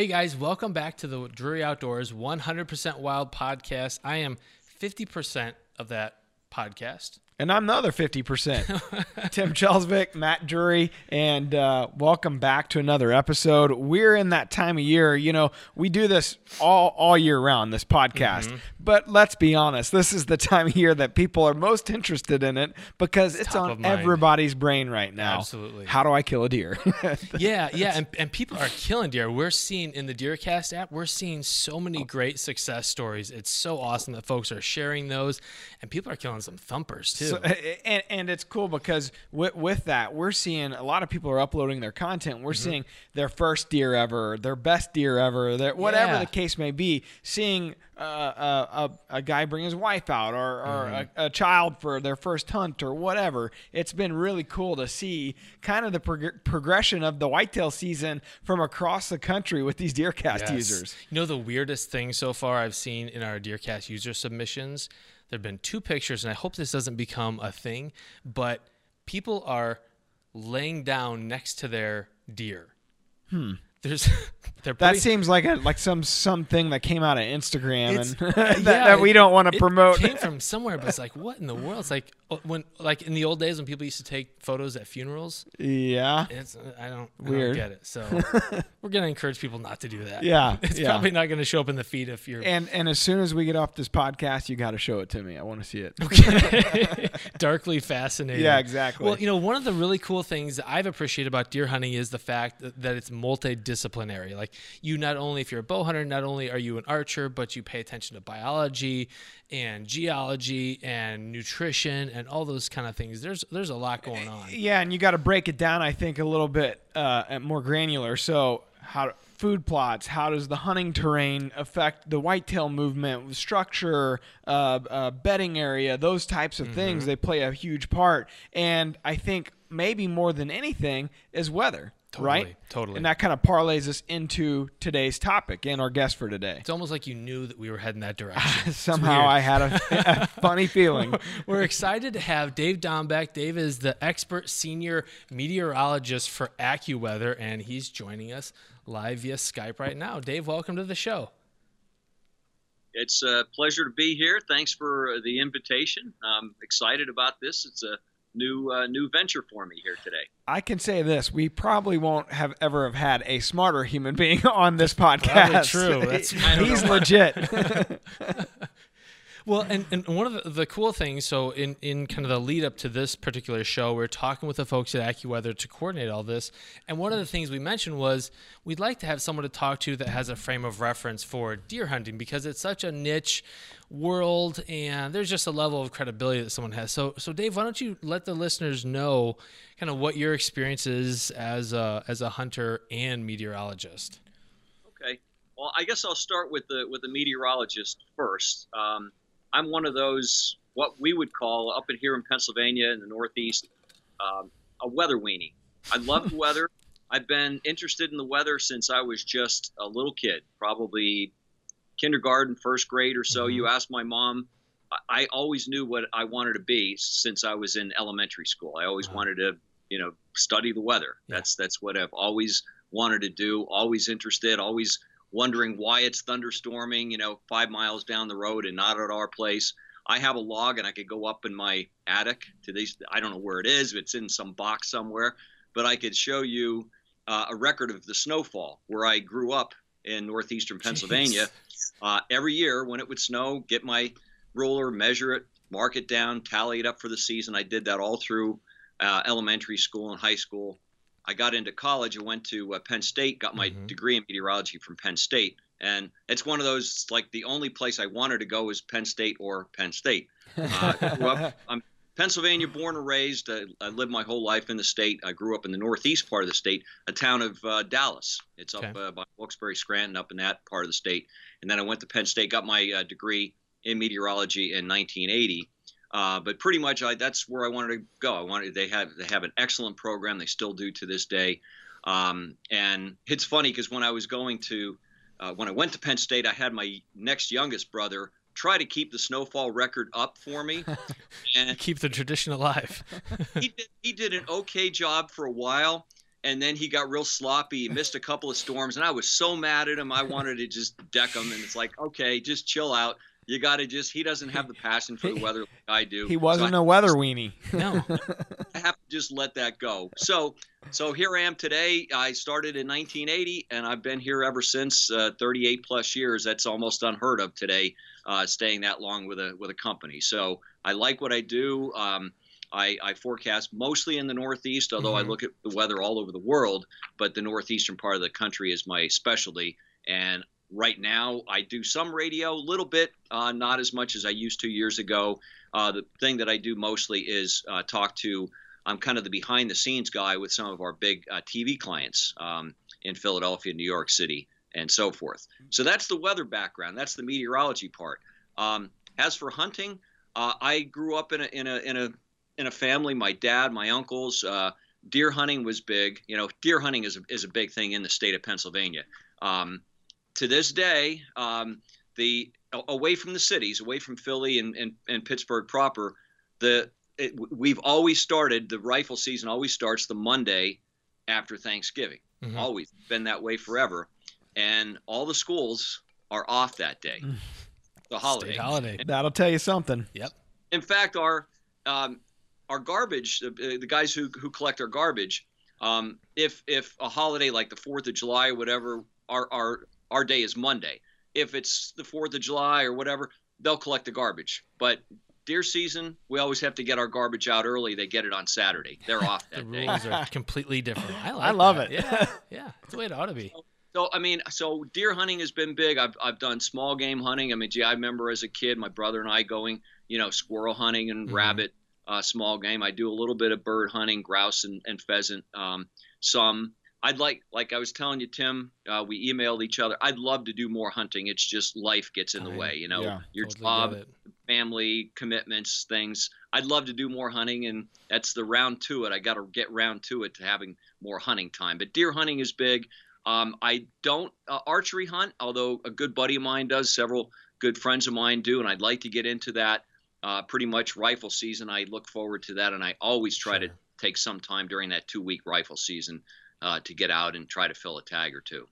Hey guys, welcome back to the Drury Outdoors 100% Wild podcast. I am 50% of that podcast. And I'm the other 50%. Tim Chelsvik, Matt Drury, and uh, welcome back to another episode. We're in that time of year, you know, we do this all, all year round, this podcast. Mm-hmm. But let's be honest, this is the time of year that people are most interested in it because it's, it's on everybody's brain right now. Absolutely. How do I kill a deer? yeah, yeah. And, and people are killing deer. We're seeing in the DeerCast app, we're seeing so many great success stories. It's so awesome that folks are sharing those, and people are killing some thumpers too. So, and, and it's cool because with, with that, we're seeing a lot of people are uploading their content. We're mm-hmm. seeing their first deer ever, their best deer ever, their, whatever yeah. the case may be. Seeing uh, uh, a, a guy bring his wife out or, or mm-hmm. a, a, child for their first hunt or whatever. It's been really cool to see kind of the prog- progression of the whitetail season from across the country with these DeerCast yes. users. You know, the weirdest thing so far I've seen in our DeerCast user submissions there have been two pictures, and I hope this doesn't become a thing, but people are laying down next to their deer. Hmm. There's pretty, that seems like a like some something that came out of Instagram and that, yeah, that, we don't want to promote. It came from somewhere, but it's like what in the world? It's like uh, when like in the old days when people used to take photos at funerals. Yeah, it's I don't weird I don't get it. So we're gonna encourage people not to do that. Yeah, it's yeah. probably not gonna show up in the feed if you're. And and as soon as we get off this podcast, you got to show it to me. I want to see it. Okay. Darkly fascinating. Yeah, exactly. Well, you know, one of the really cool things I've appreciated about deer hunting is the fact that, that it's multidisciplinary. Like you not only if you're a bow hunter, not only are you an archer, but you pay attention to biology and geology and nutrition and all those kind of things. There's there's a lot going on. Yeah, and you got to break it down. I think a little bit uh, more granular. So how food plots how does the hunting terrain affect the whitetail movement structure uh, uh, bedding area those types of mm-hmm. things they play a huge part and i think maybe more than anything is weather Totally, right? Totally. And that kind of parlays us into today's topic and our guest for today. It's almost like you knew that we were heading that direction. Somehow I had a, a funny feeling. we're excited to have Dave Dombek. Dave is the expert senior meteorologist for AccuWeather, and he's joining us live via Skype right now. Dave, welcome to the show. It's a pleasure to be here. Thanks for the invitation. I'm excited about this. It's a new uh, new venture for me here today. I can say this: we probably won't have ever have had a smarter human being on this podcast. Probably true. That's He's legit. Well, and, and one of the, the, cool things, so in, in kind of the lead up to this particular show, we are talking with the folks at AccuWeather to coordinate all this. And one of the things we mentioned was we'd like to have someone to talk to that has a frame of reference for deer hunting because it's such a niche world and there's just a level of credibility that someone has. So, so Dave, why don't you let the listeners know kind of what your experience is as a, as a hunter and meteorologist? Okay. Well, I guess I'll start with the with the meteorologist first. Um, I'm one of those what we would call up in here in Pennsylvania in the Northeast um, a weather weenie. I love the weather. I've been interested in the weather since I was just a little kid, probably kindergarten, first grade or so. Mm-hmm. You ask my mom. I always knew what I wanted to be since I was in elementary school. I always wanted to, you know, study the weather. Yeah. That's that's what I've always wanted to do. Always interested. Always wondering why it's thunderstorming, you know, five miles down the road and not at our place. I have a log and I could go up in my attic to these. I don't know where it is. It's in some box somewhere, but I could show you uh, a record of the snowfall where I grew up in northeastern Pennsylvania. Uh, every year when it would snow, get my ruler, measure it, mark it down, tally it up for the season. I did that all through uh, elementary school and high school. I got into college. I went to uh, Penn State, got my mm-hmm. degree in meteorology from Penn State, and it's one of those like the only place I wanted to go was Penn State or Penn State. Uh, up, I'm Pennsylvania born and raised. I, I, lived my whole life in the state. I grew up in the northeast part of the state, a town of uh, Dallas. It's up okay. uh, by Wilkes-Barre, Scranton, up in that part of the state. And then I went to Penn State, got my uh, degree in meteorology in 1980. Uh, but pretty much, I, that's where I wanted to go. I wanted they have they have an excellent program. They still do to this day. Um, and it's funny because when I was going to uh, when I went to Penn State, I had my next youngest brother try to keep the snowfall record up for me and keep the tradition alive. he did he did an okay job for a while, and then he got real sloppy. Missed a couple of storms, and I was so mad at him. I wanted to just deck him, and it's like, okay, just chill out. You got to just. He doesn't have the passion for the weather like I do. He wasn't so a weather weenie. No. I have to just let that go. So, so here I am today. I started in 1980, and I've been here ever since. Uh, 38 plus years. That's almost unheard of today. Uh, staying that long with a with a company. So I like what I do. Um, I, I, forecast mostly in the Northeast, although mm-hmm. I look at the weather all over the world. But the northeastern part of the country is my specialty, and right now I do some radio, a little bit, uh, not as much as I used to years ago. Uh, the thing that I do mostly is uh, talk to. I'm kind of the behind the scenes guy with some of our big uh, TV clients um, in Philadelphia, New York City, and so forth. So that's the weather background. That's the meteorology part. Um, as for hunting, uh, I grew up in a in a in a in a family. My dad, my uncles, uh, deer hunting was big. You know, deer hunting is a, is a big thing in the state of Pennsylvania. Um, to this day, um, the away from the cities, away from Philly and, and, and Pittsburgh proper, the it, we've always started the rifle season always starts the Monday after Thanksgiving. Mm-hmm. Always been that way forever, and all the schools are off that day. the holiday. State holiday. That'll tell you something. Yep. In fact, our um, our garbage, the, the guys who, who collect our garbage, um, if if a holiday like the Fourth of July or whatever, our our our day is Monday. If it's the Fourth of July or whatever, they'll collect the garbage. But deer season, we always have to get our garbage out early. They get it on Saturday. They're off that the day. rules are completely different. I, like I love that. it. Yeah, yeah, it's the way it ought to be. So I mean, so deer hunting has been big. I've I've done small game hunting. I mean, gee, I remember as a kid, my brother and I going, you know, squirrel hunting and mm-hmm. rabbit, uh, small game. I do a little bit of bird hunting, grouse and, and pheasant. Um, some. I'd like, like I was telling you, Tim. Uh, we emailed each other. I'd love to do more hunting. It's just life gets in the way. You know, yeah, your totally job, family commitments, things. I'd love to do more hunting, and that's the round to it. I got to get round to it to having more hunting time. But deer hunting is big. Um, I don't uh, archery hunt, although a good buddy of mine does. Several good friends of mine do, and I'd like to get into that uh, pretty much rifle season. I look forward to that, and I always try sure. to take some time during that two week rifle season uh, to get out and try to fill a tag or two.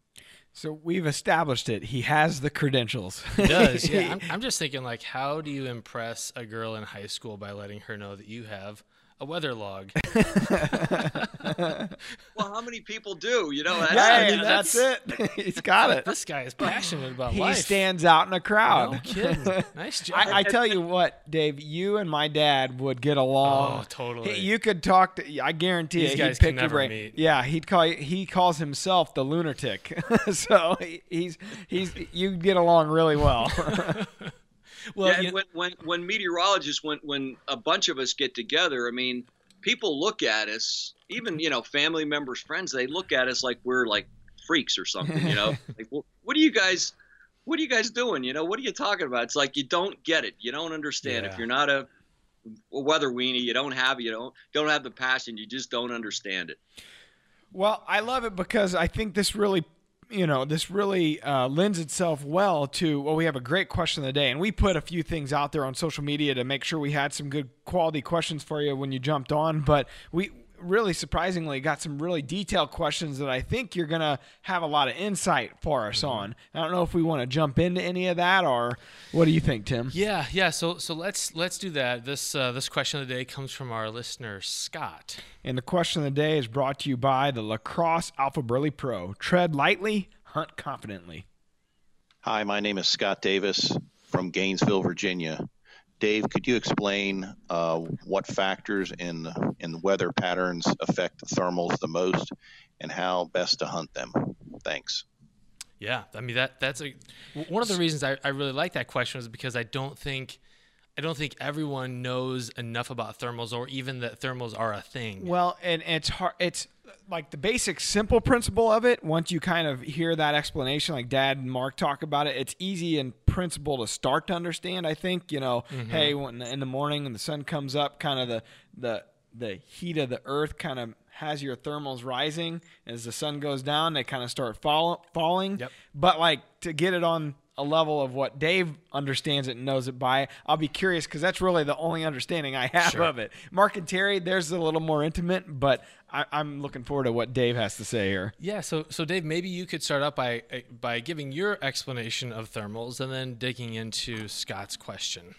So we've established it. He has the credentials. He does. Yeah. I'm, I'm just thinking, like, how do you impress a girl in high school by letting her know that you have a weather log. well, how many people do? You know, that's, yeah, I mean, that's, that's, it. He's got it. This guy is passionate about he life. He stands out in a crowd. No kidding. Nice job. I, I, tell you what, Dave, you and my dad would get along. Oh, totally. He, you could talk to. I guarantee These it. Guys he'd pick can your brain. Meet. Yeah, he'd call. He calls himself the lunatic. so he's he's you get along really well. Well, yeah, you, when, when when meteorologists when when a bunch of us get together, I mean people look at us, even you know, family members, friends, they look at us like we're like freaks or something. You know, like, well, what are you guys? What are you guys doing? You know, what are you talking about? It's like you don't get it. You don't understand. Yeah. If you're not a, a weather weenie, you don't have you don't don't have the passion. You just don't understand it. Well, I love it because I think this really you know, this really uh, lends itself well to, well, we have a great question of the day. And we put a few things out there on social media to make sure we had some good quality questions for you when you jumped on. But we, really surprisingly got some really detailed questions that I think you're going to have a lot of insight for us mm-hmm. on. I don't know if we want to jump into any of that or what do you think, Tim? Yeah, yeah. So so let's let's do that. This uh, this question of the day comes from our listener Scott. And the question of the day is brought to you by the LaCrosse Alphaburly Pro. Tread lightly, hunt confidently. Hi, my name is Scott Davis from Gainesville, Virginia. Dave, could you explain uh, what factors in in weather patterns affect thermals the most, and how best to hunt them? Thanks. Yeah, I mean that that's a one of the reasons I, I really like that question is because I don't think I don't think everyone knows enough about thermals or even that thermals are a thing. Well, and it's hard. It's like the basic simple principle of it. Once you kind of hear that explanation, like Dad and Mark talk about it, it's easy in principle to start to understand. I think you know, mm-hmm. hey, when in the morning when the sun comes up, kind of the the the heat of the earth kind of has your thermals rising as the sun goes down. They kind of start fall, falling. Yep. But like to get it on a level of what Dave understands it and knows it by. I'll be curious because that's really the only understanding I have sure. of it. Mark and Terry, there's a little more intimate, but I, am looking forward to what Dave has to say here. Yeah, so so Dave, maybe you could start up by by giving your explanation of thermals and then digging into Scott's question.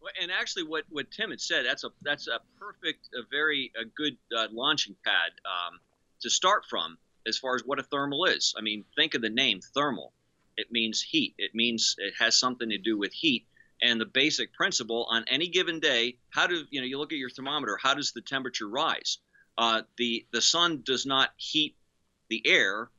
Well, and actually, what, what Tim had said that's a that's a perfect, a very a good uh, launching pad um, to start from as far as what a thermal is. I mean, think of the name thermal it means heat. It means it has something to do with heat. And the basic principle on any given day, how do you know? You look at your thermometer. How does the temperature rise? Uh, the the sun does not heat the air.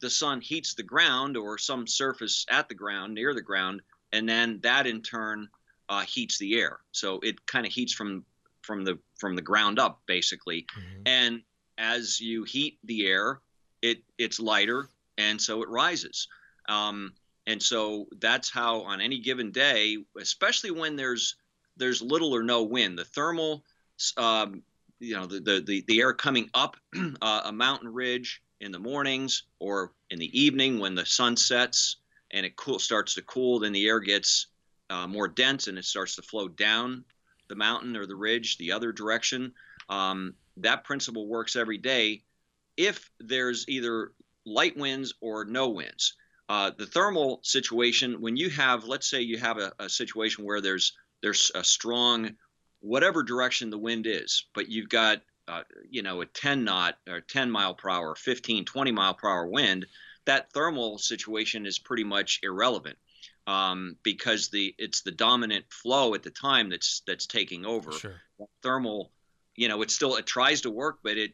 The sun heats the ground or some surface at the ground, near the ground, and then that in turn uh, heats the air. So it kind of heats from from the from the ground up, basically. Mm-hmm. And as you heat the air, it it's lighter, and so it rises. Um, and so that's how on any given day, especially when there's there's little or no wind, the thermal, um, you know, the, the, the, air coming up uh, a mountain ridge in the mornings or in the evening when the sun sets and it cool starts to cool, then the air gets uh, more dense and it starts to flow down the mountain or the ridge the other direction. Um, that principle works every day if there's either light winds or no winds. Uh, the thermal situation, when you have, let's say, you have a, a situation where there's there's a strong, whatever direction the wind is, but you've got uh, you know a 10 knot or 10 mile per hour, 15, 20 mile per hour wind, that thermal situation is pretty much irrelevant um, because the it's the dominant flow at the time that's that's taking over. Sure. Thermal, you know, it still it tries to work, but it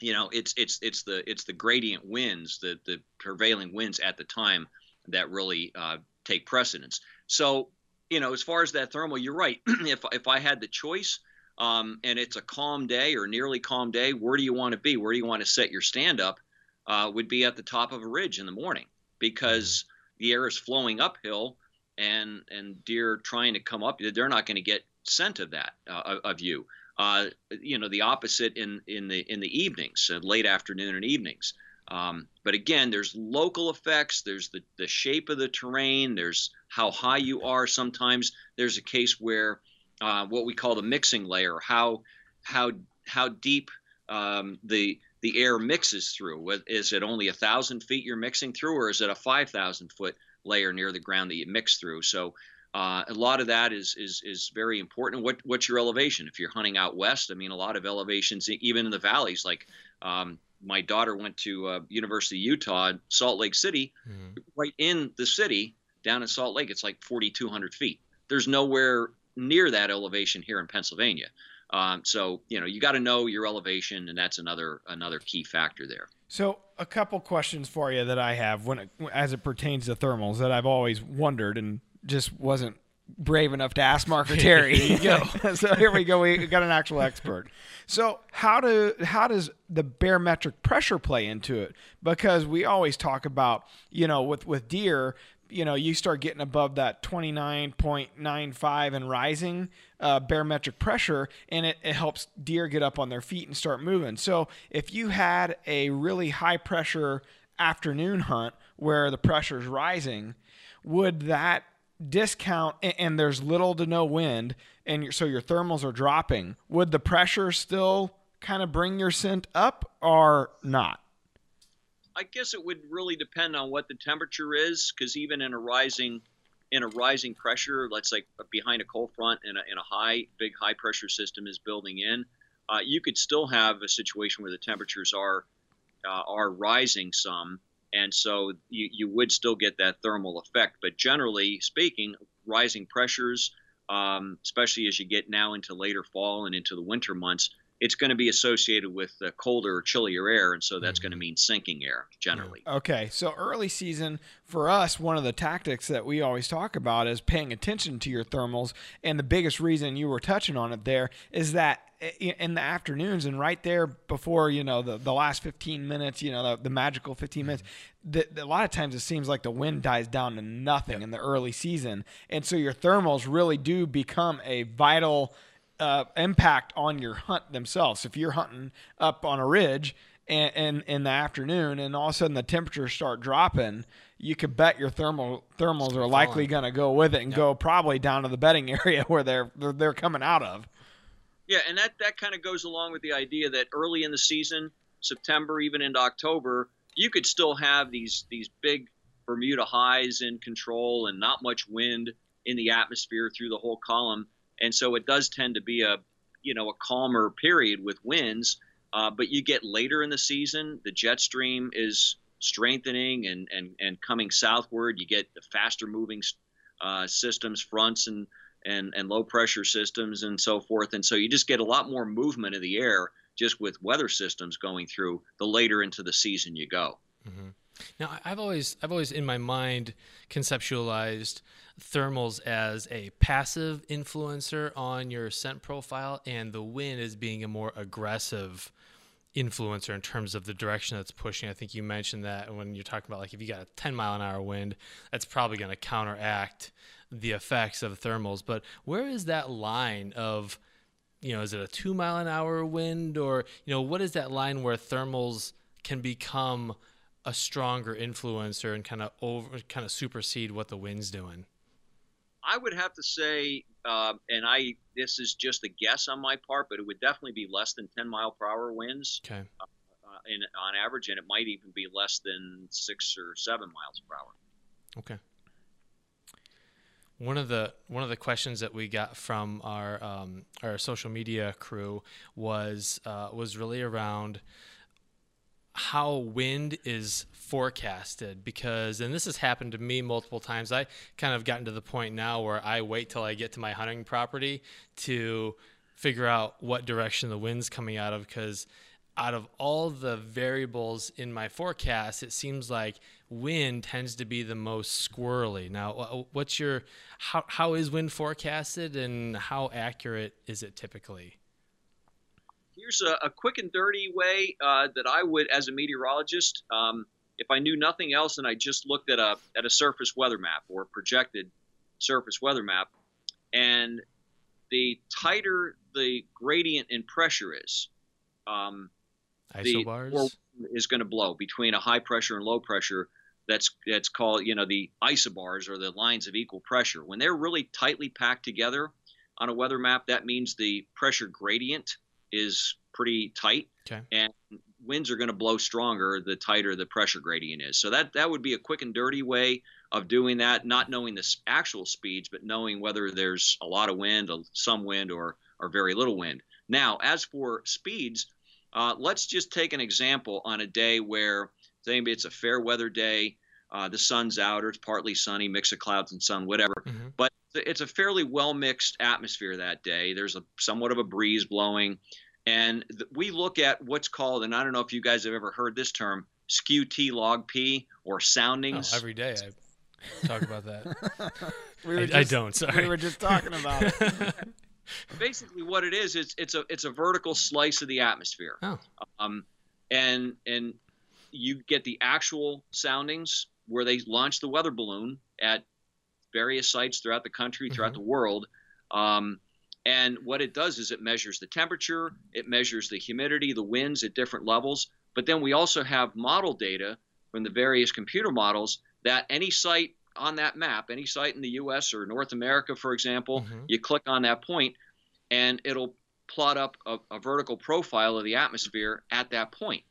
you know it's it's it's the it's the gradient winds the the prevailing winds at the time that really uh, take precedence so you know as far as that thermal you're right. If if i had the choice um, and it's a calm day or nearly calm day where do you want to be? Where do you want to set your stand up uh, would be at the top of a ridge in the morning because the air is flowing uphill and and deer trying to come up they're not going to get scent of that uh, of you. Uh, you know, the opposite in in the in the evenings, uh, late afternoon and evenings. Um, but again, there's local effects. There's the the shape of the terrain. There's how high you are. Sometimes there's a case where uh, what we call the mixing layer, how how how deep um, the the air mixes through. Is it only a thousand feet you're mixing through, or is it a five thousand foot layer near the ground that you mix through? So uh, a lot of that is is is very important. What what's your elevation? If you're hunting out west, I mean, a lot of elevations, even in the valleys. Like um, my daughter went to uh, University of Utah, Salt Lake City, mm-hmm. right in the city down in Salt Lake. It's like 4,200 feet. There's nowhere near that elevation here in Pennsylvania. Um, so you know you got to know your elevation, and that's another another key factor there. So a couple questions for you that I have when it, as it pertains to thermals that I've always wondered and just wasn't brave enough to ask Mark or Terry. here so here we go. We got an actual expert. So how do how does the barometric pressure play into it? Because we always talk about you know with with deer. You know, you start getting above that 29.95 and rising uh, barometric pressure, and it, it helps deer get up on their feet and start moving. So, if you had a really high pressure afternoon hunt where the pressure is rising, would that discount and there's little to no wind and so your thermals are dropping would the pressure still kind of bring your scent up or not? I guess it would really depend on what the temperature is because even in a rising in a rising pressure let's say behind a cold front and a, in a high big high pressure system is building in uh, you could still have a situation where the temperatures are uh, are rising some and so you, you would still get that thermal effect. But generally speaking, rising pressures, um, especially as you get now into later fall and into the winter months, it's going to be associated with colder or chillier air, and so that's mm-hmm. going to mean sinking air generally. Okay, so early season for us, one of the tactics that we always talk about is paying attention to your thermals, and the biggest reason you were touching on it there is that in the afternoons and right there before you know the, the last 15 minutes you know the, the magical 15 minutes the, the, a lot of times it seems like the wind dies down to nothing yep. in the early season and so your thermals really do become a vital uh, impact on your hunt themselves if you're hunting up on a ridge and, and in the afternoon, and all of a sudden the temperatures start dropping, you could bet your thermal thermals are likely going to go with it and yep. go probably down to the bedding area where they're they're, they're coming out of. Yeah, and that that kind of goes along with the idea that early in the season, September even into October, you could still have these these big Bermuda highs in control and not much wind in the atmosphere through the whole column, and so it does tend to be a you know a calmer period with winds. Uh, but you get later in the season, the jet stream is strengthening and and and coming southward. You get the faster moving uh, systems, fronts and and and low pressure systems and so forth, and so you just get a lot more movement of the air just with weather systems going through. The later into the season you go. Mm-hmm. Now, I've always, I've always in my mind conceptualized thermals as a passive influencer on your scent profile, and the wind as being a more aggressive influencer in terms of the direction that's pushing. I think you mentioned that when you're talking about like if you got a 10 mile an hour wind, that's probably going to counteract the effects of thermals. But where is that line of, you know, is it a two mile an hour wind or, you know, what is that line where thermals can become a stronger influencer and kind of over kind of supersede what the wind's doing? I would have to say, uh, and I this is just a guess on my part, but it would definitely be less than 10 mile per hour winds. Okay. Uh, uh, in, on average, and it might even be less than six or seven miles per hour. Okay. One of the one of the questions that we got from our um, our social media crew was uh, was really around how wind is forecasted because and this has happened to me multiple times. I kind of gotten to the point now where i wait till i get to my hunting property to figure out what direction the wind's coming out of because out of all the variables in my forecast it seems like wind tends to be the most squirrely. Now what's your how, how is wind forecasted and how accurate is it typically? Here's a, a quick and dirty way uh, that I would, as a meteorologist, um, if I knew nothing else and I just looked at a at a surface weather map or a projected surface weather map, and the tighter the gradient in pressure is, um, isobars is going to blow between a high pressure and low pressure. That's that's called you know the isobars or the lines of equal pressure. When they're really tightly packed together on a weather map, that means the pressure gradient is pretty tight, okay. and winds are going to blow stronger the tighter the pressure gradient is. So that that would be a quick and dirty way of doing that, not knowing the actual speeds, but knowing whether there's a lot of wind, some wind, or or very little wind. Now, as for speeds, uh, let's just take an example on a day where maybe it's a fair weather day, uh, the sun's out or it's partly sunny, mix of clouds and sun, whatever. Mm-hmm. But it's a fairly well mixed atmosphere that day. There's a somewhat of a breeze blowing. And th- we look at what's called, and I don't know if you guys have ever heard this term, skew T log P or soundings. Oh, every day I talk about that. we I, just, I, don't. Sorry, we were just talking about it. Basically, what it is, it's it's a it's a vertical slice of the atmosphere. Oh. Um, and and you get the actual soundings where they launch the weather balloon at various sites throughout the country, throughout mm-hmm. the world. Um, and what it does is it measures the temperature, it measures the humidity, the winds at different levels. But then we also have model data from the various computer models that any site on that map, any site in the US or North America, for example, mm-hmm. you click on that point and it'll plot up a, a, vertical profile of the atmosphere at that point.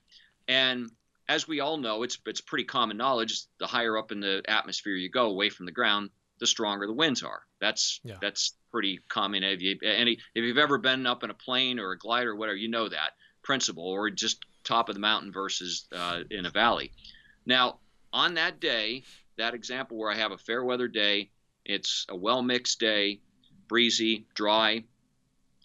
And as we all know, it's, it's pretty common knowledge the higher up in the atmosphere you go away from the ground, the stronger the winds are. That's yeah. that's pretty common. If you any if you've ever been up in a plane or a glider or whatever, you know that principle, or just top of the mountain versus uh, in a valley. Now, on that day, that example where I have a fair weather day, it's a well mixed day, breezy, dry,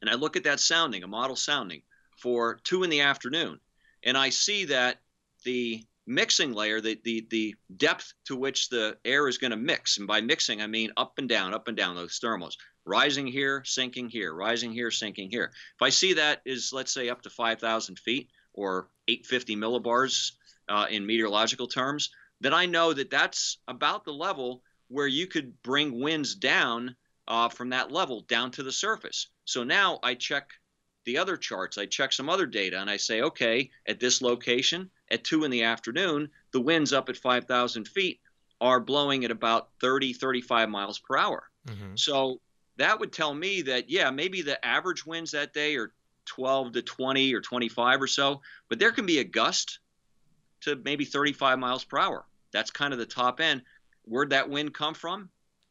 and I look at that sounding, a model sounding for two in the afternoon, and I see that the mixing layer, the, the, the depth to which the air is going to mix. And by mixing, I mean up and down, up and down those thermals, rising here, sinking here, rising here, sinking here. If I see that is, let's say, up to 5,000 feet or 850 millibars uh, in meteorological terms, then I know that that's about the level where you could bring winds down uh, from that level down to the surface. So now I check the other charts. I check some other data and I say, okay, at this location at two in the afternoon, the winds up at 5,000 feet are blowing at about 30, 35 miles per hour. Mm-hmm. So that would tell me that, yeah, maybe the average winds that day are 12 to 20 or 25 or so, but there can be a gust to maybe 35 miles per hour. That's kind of the top end. Where'd that wind come from?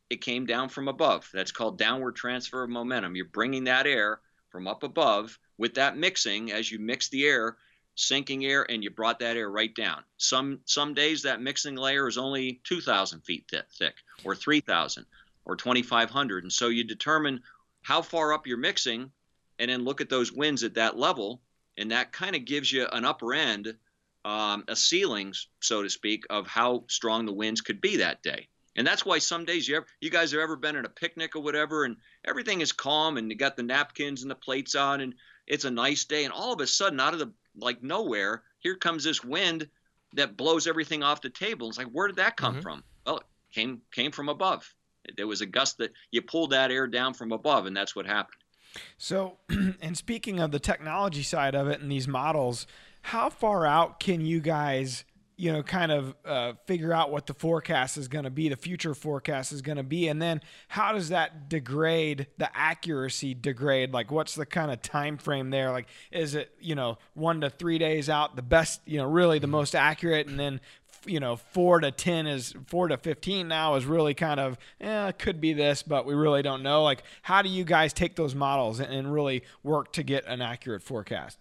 It came down from above. That's called downward transfer of momentum. You're bringing that air from up above with that mixing as you mix the air sinking air and you brought that air right down some some days that mixing layer is only 2000 feet th- thick or 3000 or 2500 and so you determine how far up you're mixing and then look at those winds at that level and that kind of gives you an upper end um, a ceiling so to speak of how strong the winds could be that day and that's why some days you ever, you guys have ever been at a picnic or whatever, and everything is calm, and you got the napkins and the plates on, and it's a nice day, and all of a sudden, out of the like nowhere, here comes this wind that blows everything off the table. It's like, where did that come mm-hmm. from? Well, it came came from above. There was a gust that you pulled that air down from above, and that's what happened. So, and speaking of the technology side of it and these models, how far out can you guys you know, kind of uh, figure out what the forecast is going to be, the future forecast is going to be, and then how does that degrade the accuracy degrade? Like, what's the kind of time frame there? Like, is it you know one to three days out, the best, you know, really the most accurate, and then you know four to ten is four to fifteen now is really kind of eh, could be this, but we really don't know. Like, how do you guys take those models and, and really work to get an accurate forecast?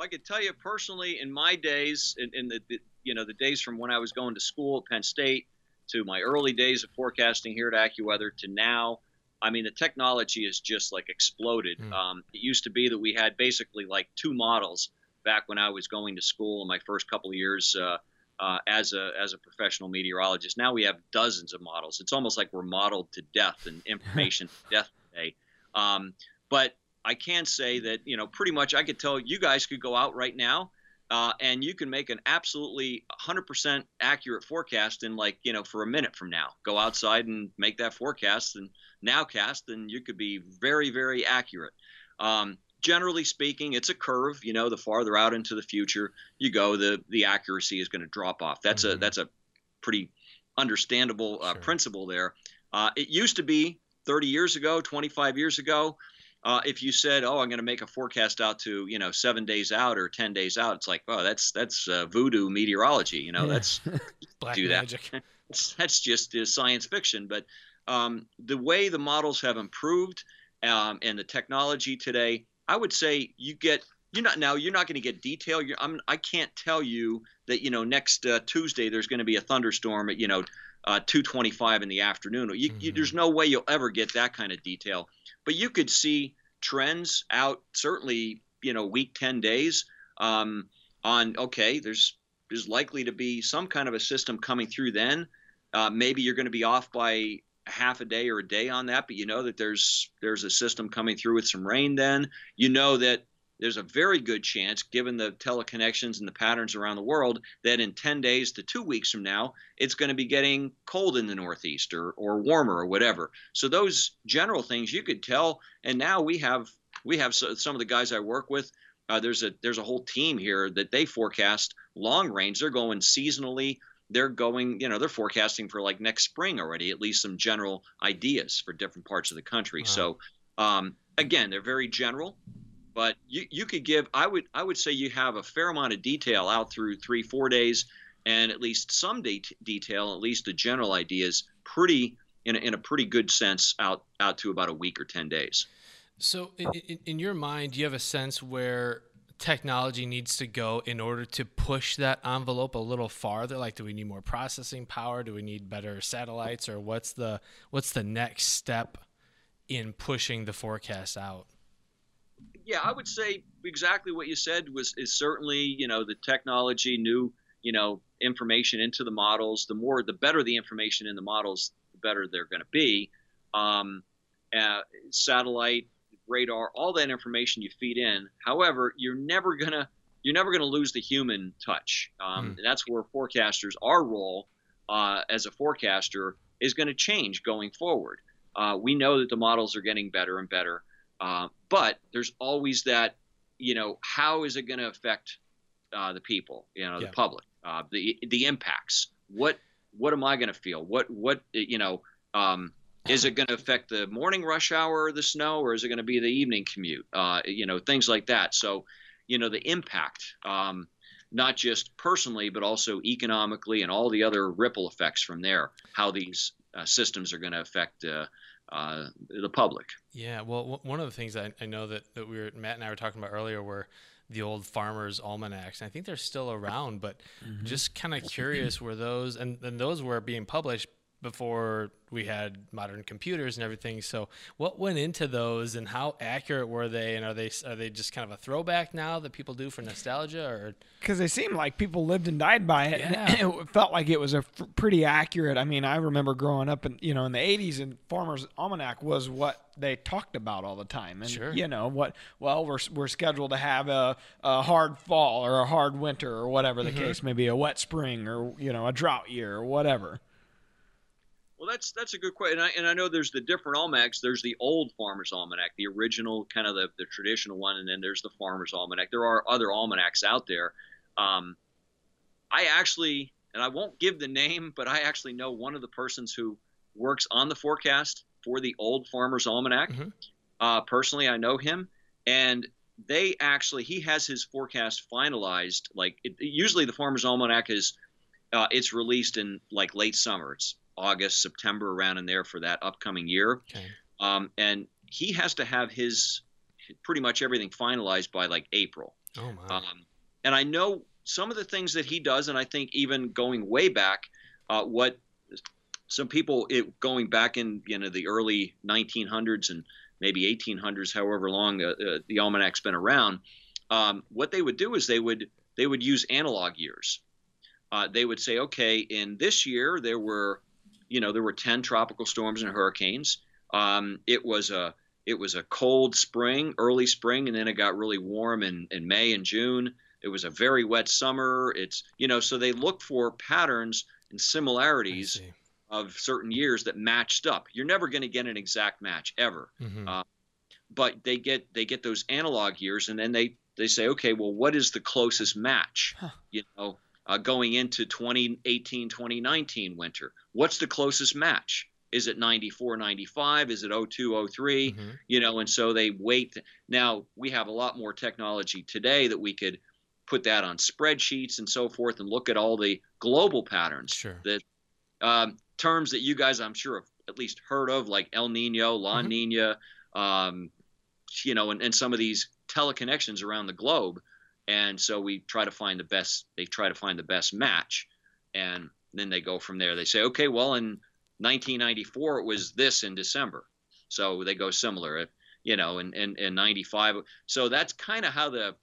Well, I could tell you personally, in my days, in, in the, the, you know the days from when I was going to school at Penn State to my early days of forecasting here at AccuWeather to now, I mean the technology has just like exploded. Mm. Um, it used to be that we had basically like two models back when I was going to school in my first couple of years. Uh, uh, as a as a professional meteorologist. Now we have dozens of models. It's almost like we're modeled to death and information to death today. Um, but I can say that you know pretty much I could tell you guys could go out right now uh, and you can make an absolutely 100% accurate forecast in like you know for a minute from now. Go outside and make that forecast and nowcast, and you could be very very accurate. Um, generally speaking, it's a curve. You know, the farther out into the future you go, the the accuracy is going to drop off. That's mm-hmm. a that's a pretty understandable uh, sure. principle there. Uh, it used to be 30 years ago, 25 years ago, uh, if you said, "Oh, I'm going to make a forecast out to you know seven days out or ten days out," it's like, "Oh, that's that's uh, voodoo meteorology." You know, yeah. that's do magic. that. that's just uh, science fiction. But um, the way the models have improved um, and the technology today, I would say you get you're not now you're not going to get detail. You're, I'm, I can't tell you that you know next uh, Tuesday there's going to be a thunderstorm at you know uh, 2:25 in the afternoon. You, mm-hmm. you, there's no way you'll ever get that kind of detail but you could see trends out certainly you know week 10 days um, on okay there's there's likely to be some kind of a system coming through then. Uh, maybe you're going to be off by half a day or a day on that but you know that there's there's a system coming through with some rain then. You know that there's a very good chance, given the teleconnections and the patterns around the world, that in 10 days to two weeks from now, it's going to be getting cold in the Northeast or, or warmer or whatever. So those general things you could tell. And now we have we have some of the guys I work with. Uh, there's a there's a whole team here that they forecast long range. They're going seasonally. They're going, you know, they're forecasting for like next spring already. At least some general ideas for different parts of the country. Wow. So um, again, they're very general but you, you could give i would i would say you have a fair amount of detail out through three four days and at least some de- detail at least the general ideas pretty in a, in a pretty good sense out out to about a week or 10 days. So in, in your mind do you have a sense where technology needs to go in order to push that envelope a little farther? Like do we need more processing power? Do we need better satellites? Or what's the what's the next step in pushing the forecast out yeah, I would say exactly what you said was is certainly you know the technology, new you know information into the models. The more, the better the information in the models, the better they're going to be. Um, uh, satellite, radar, all that information you feed in. However, you're never gonna you're never going to lose the human touch. Um, mm. And that's where forecasters, our role uh, as a forecaster, is going to change going forward. Uh, we know that the models are getting better and better. Uh, but there's always that, you know, how is it going to affect uh, the people, you know, Yeah. the public, uh, the the impacts. What what am I going to feel? What what you know? Um, is it going to affect the morning rush hour, or the snow, or is it going to be the evening commute? Uh, you know, things like that. So, you know, the impact, um, not just personally, but also economically, and all the other ripple effects from there. How these uh, systems are going to affect uh, uh, the public. Yeah, well, w- one of the things I, I know that, that we were Matt and I were talking about earlier were the old farmers almanacs. And I think they're still around, but just kind of curious were those, and, and those were being published before we had modern computers and everything. So, what went into those, and how accurate were they? And are they are they just kind of a throwback now that people do for nostalgia, or because they seem like people lived and died by it. and it felt like it was a f- pretty accurate. I mean, I remember growing up in you know in the '80s, and Farmer's Almanac was what they talked about all the time. And Sure. you know what? Well, we're we're scheduled to have a, a hard fall or a hard winter or whatever the mm-hmm. case may be, a wet spring or you know a drought year or whatever. Well, that's that's a good question, and I, and I know there's the different almanacs. There's the old Farmer's Almanac, the original, kind of the, the traditional one, and then there's the Farmer's Almanac. There are other almanacs out there. Um, I actually, and I won't give the name, but I actually know one of the persons who works on the forecast for the old Farmer's Almanac. Mhm. Uh, personally, I know him, and they actually he has his forecast finalized. Like it, usually, the Farmer's Almanac is uh, it's released in like late summer. It's August, September, around in there for that upcoming year. Okay. Um, and he has to have his pretty much everything finalized by like April. oh my, Um, and I know some of the things that he does, and I think even going way back, uh, what some people it, going back in you know the early 1900s and maybe 1800s, however long uh, uh, the almanac's been around, um, what they would do is they would they would use analog years. Uh, they would say, okay, in this year there were, you know, there were 10 tropical storms and hurricanes. Um, it was a it was a cold spring, early spring, and then it got really warm in, in May and June. It was a very wet summer. It's you know, so they look for patterns and similarities of certain years that matched up. You're never going to get an exact match ever, Mhm. uh, but they get they get those analog years, and then they they say, okay, well, what is the closest match? Huh. You know, uh, going into 2018, 2019 winter, what's the closest match? Is it 94, 95? Is it 02, 03? Mhm. you know, and so they wait. Now we have a lot more technology today that we could put that on spreadsheets and so forth and look at all the global patterns Sure. that um, terms that you guys I'm sure have at least heard of like El Nino, La Mhm. Nina, um, you know, and, and some of these teleconnections around the globe. And so we try to find the best. They try to find the best match, and then they go from there. They say, okay, well, in 1994 it was this in December, so they go similar. You know, in in, in 95, so that's kind of how the,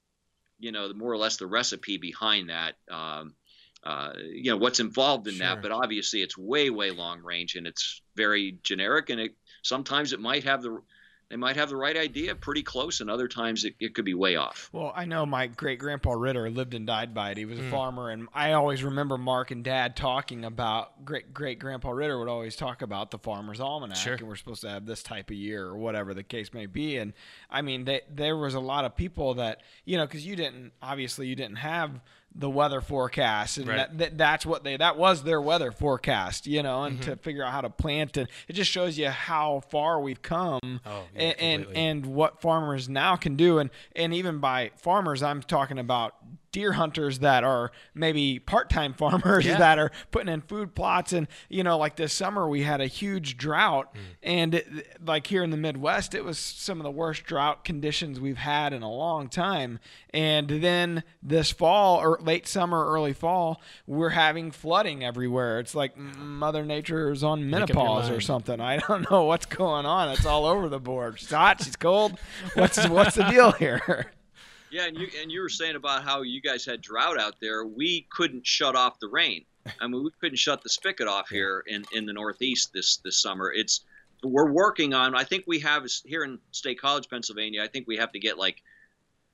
you know, the more or less the recipe behind that. Um, uh, you know what's involved in Sure. that, but obviously it's way, way long range and it's very generic. And it sometimes it might have the they might have the right idea, pretty close, and other times it, it could be way off. Well, I know my great grandpa Ritter lived and died by it. He was a Mm. farmer, and I always remember Mark and Dad talking about great great grandpa Ritter would always talk about the Farmer's Almanac, Sure. and we're supposed to have this type of year or whatever the case may be. And I mean, they, there was a lot of people that you know because you didn't obviously you didn't have the weather forecast and Right. that, that that's what they that was their weather forecast you know and Mm-hmm. to figure out how to plant and it just shows you how far we've come Oh, yeah, and, and and what farmers now can do and and even by farmers i'm talking about deer hunters that are maybe part-time farmers Yeah. that are putting in food plots. And you know like this summer we had a huge drought. Mm. and it, like here in the midwest it was some of the worst drought conditions we've had in a long time. And then this fall or late summer early fall we're having flooding everywhere. It's like mother nature is on Make up your menopause or something. I don't know what's going on. It's all over the board. She's hot she's cold. What's what's the deal here Yeah, and you and you were saying about how you guys had drought out there. We couldn't shut off the rain. I mean, we couldn't shut the spigot off here in, in the Northeast this this summer. It's we're working on. I think we have here in State College, Pennsylvania. I think we have to get like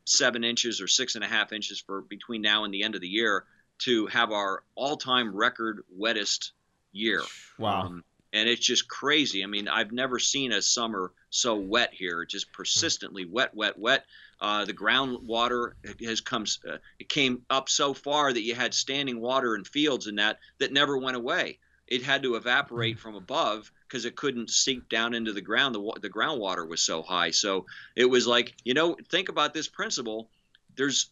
seven inches or six and a half inches for between now and the end of the year to have our all-time record wettest year. wow Um, and it's just crazy. I mean, I've never seen a summer so wet here, just persistently wet, wet, wet. Uh, the groundwater has come, uh, it came up so far that you had standing water in fields and that that never went away. It had to evaporate from above because it couldn't sink down into the ground. The the groundwater was so high. So it was like, you know, think about this principle. There's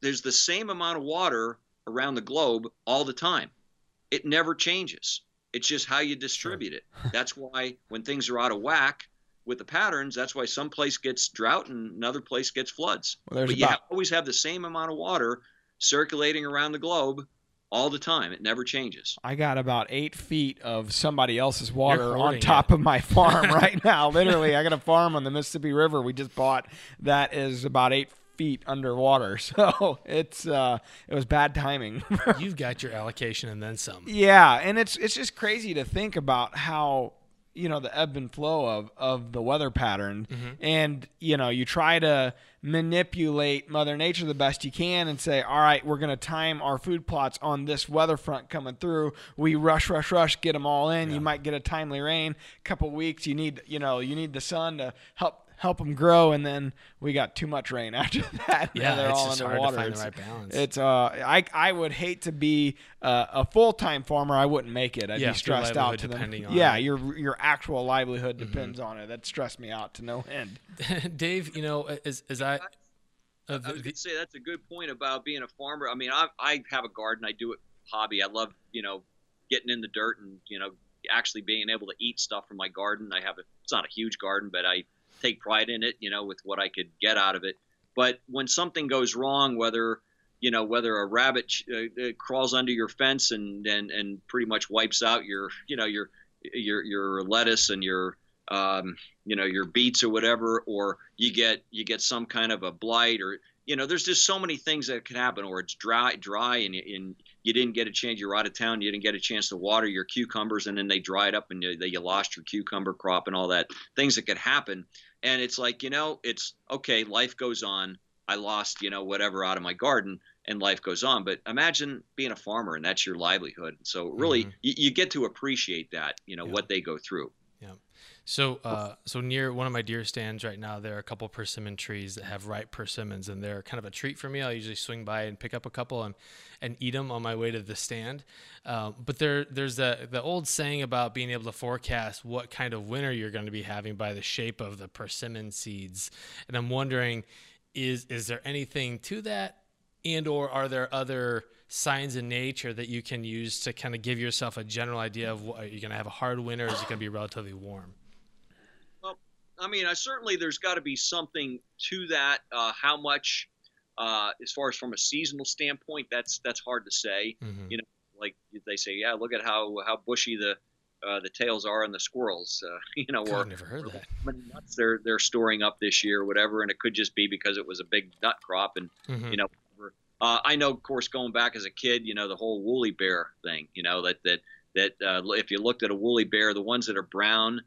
there's the same amount of water around the globe all the time. It never changes. It's just how you distribute it. That's why when things are out of whack, with the patterns, that's why some place gets drought and another place gets floods. Well, but you about... always have the same amount of water circulating around the globe all the time. It never changes. I got about eight feet of somebody else's water on top it. of my farm right now. Literally, I got a farm on the Mississippi River we just bought that is about eight feet underwater. So it's uh, it was bad timing. You've got your allocation and then some. Yeah, and it's it's just crazy to think about how you know the ebb and flow of of the weather pattern mm-hmm. and you know you try to manipulate mother nature the best you can and say all right we're going to time our food plots on this weather front coming through we rush rush rush get them all in yeah. you might get a timely rain couple weeks you need you know you need the sun to help help them grow, and then we got too much rain after that. Yeah, they're it's all just underwater. hard to find it's, the right balance. It's uh, I I would hate to be uh, a full time farmer. I wouldn't make it. I'd yeah, be stressed out to them. yeah, it. your your actual livelihood mm-hmm. depends on it. That stressed me out to no end. Dave, you know, as as I. Uh, I would say that's a good point about being a farmer. I mean, I, I have a garden. I do it hobby. I love, you know, getting in the dirt and, you know, actually being able to eat stuff from my garden. I have a, it's not a huge garden, but I take pride in it, you know, with what I could get out of it. But when something goes wrong, whether you know whether a rabbit uh, uh, crawls under your fence and, and and pretty much wipes out your you know your your your lettuce and your um, you know your beets or whatever, or you get you get some kind of a blight or you know there's just so many things that can happen, or it's dry dry and, and you didn't get a chance you're out of town you didn't get a chance to water your cucumbers and then they dried up and you, you lost your cucumber crop and all that things that could happen. And it's like you know it's okay life goes on. I lost you know whatever out of my garden and life goes on. But imagine being a farmer and that's your livelihood. So really mm-hmm. you, you, get to appreciate that you know yeah. what they go through yeah so, uh, so near one of my deer stands right now, there are a couple persimmon trees that have ripe persimmons, and they're kind of a treat for me. I usually swing by and pick up a couple and, and eat them on my way to the stand. Um, but there, there's the the old saying about being able to forecast what kind of winter you're going to be having by the shape of the persimmon seeds, and I'm wondering, is is there anything to that, and or are there other signs in nature that you can use to kind of give yourself a general idea of what are you going to have a hard winter, or is it going to be relatively warm? Well, I mean, I certainly there's got to be something to that. Uh, how much, uh, as far as from a seasonal standpoint, that's that's hard to say. Mm-hmm. You know, like they say, yeah, look at how how bushy the uh, the tails are on the squirrels. Uh, you know, God, or never heard that. nuts they're they're storing up this year, or whatever, and it could just be because it was a big nut crop, and mm-hmm. you know. Uh, I know, of course, going back as a kid, you know, the whole woolly bear thing. You know that that that uh, if you looked at a woolly bear, the ones that are brown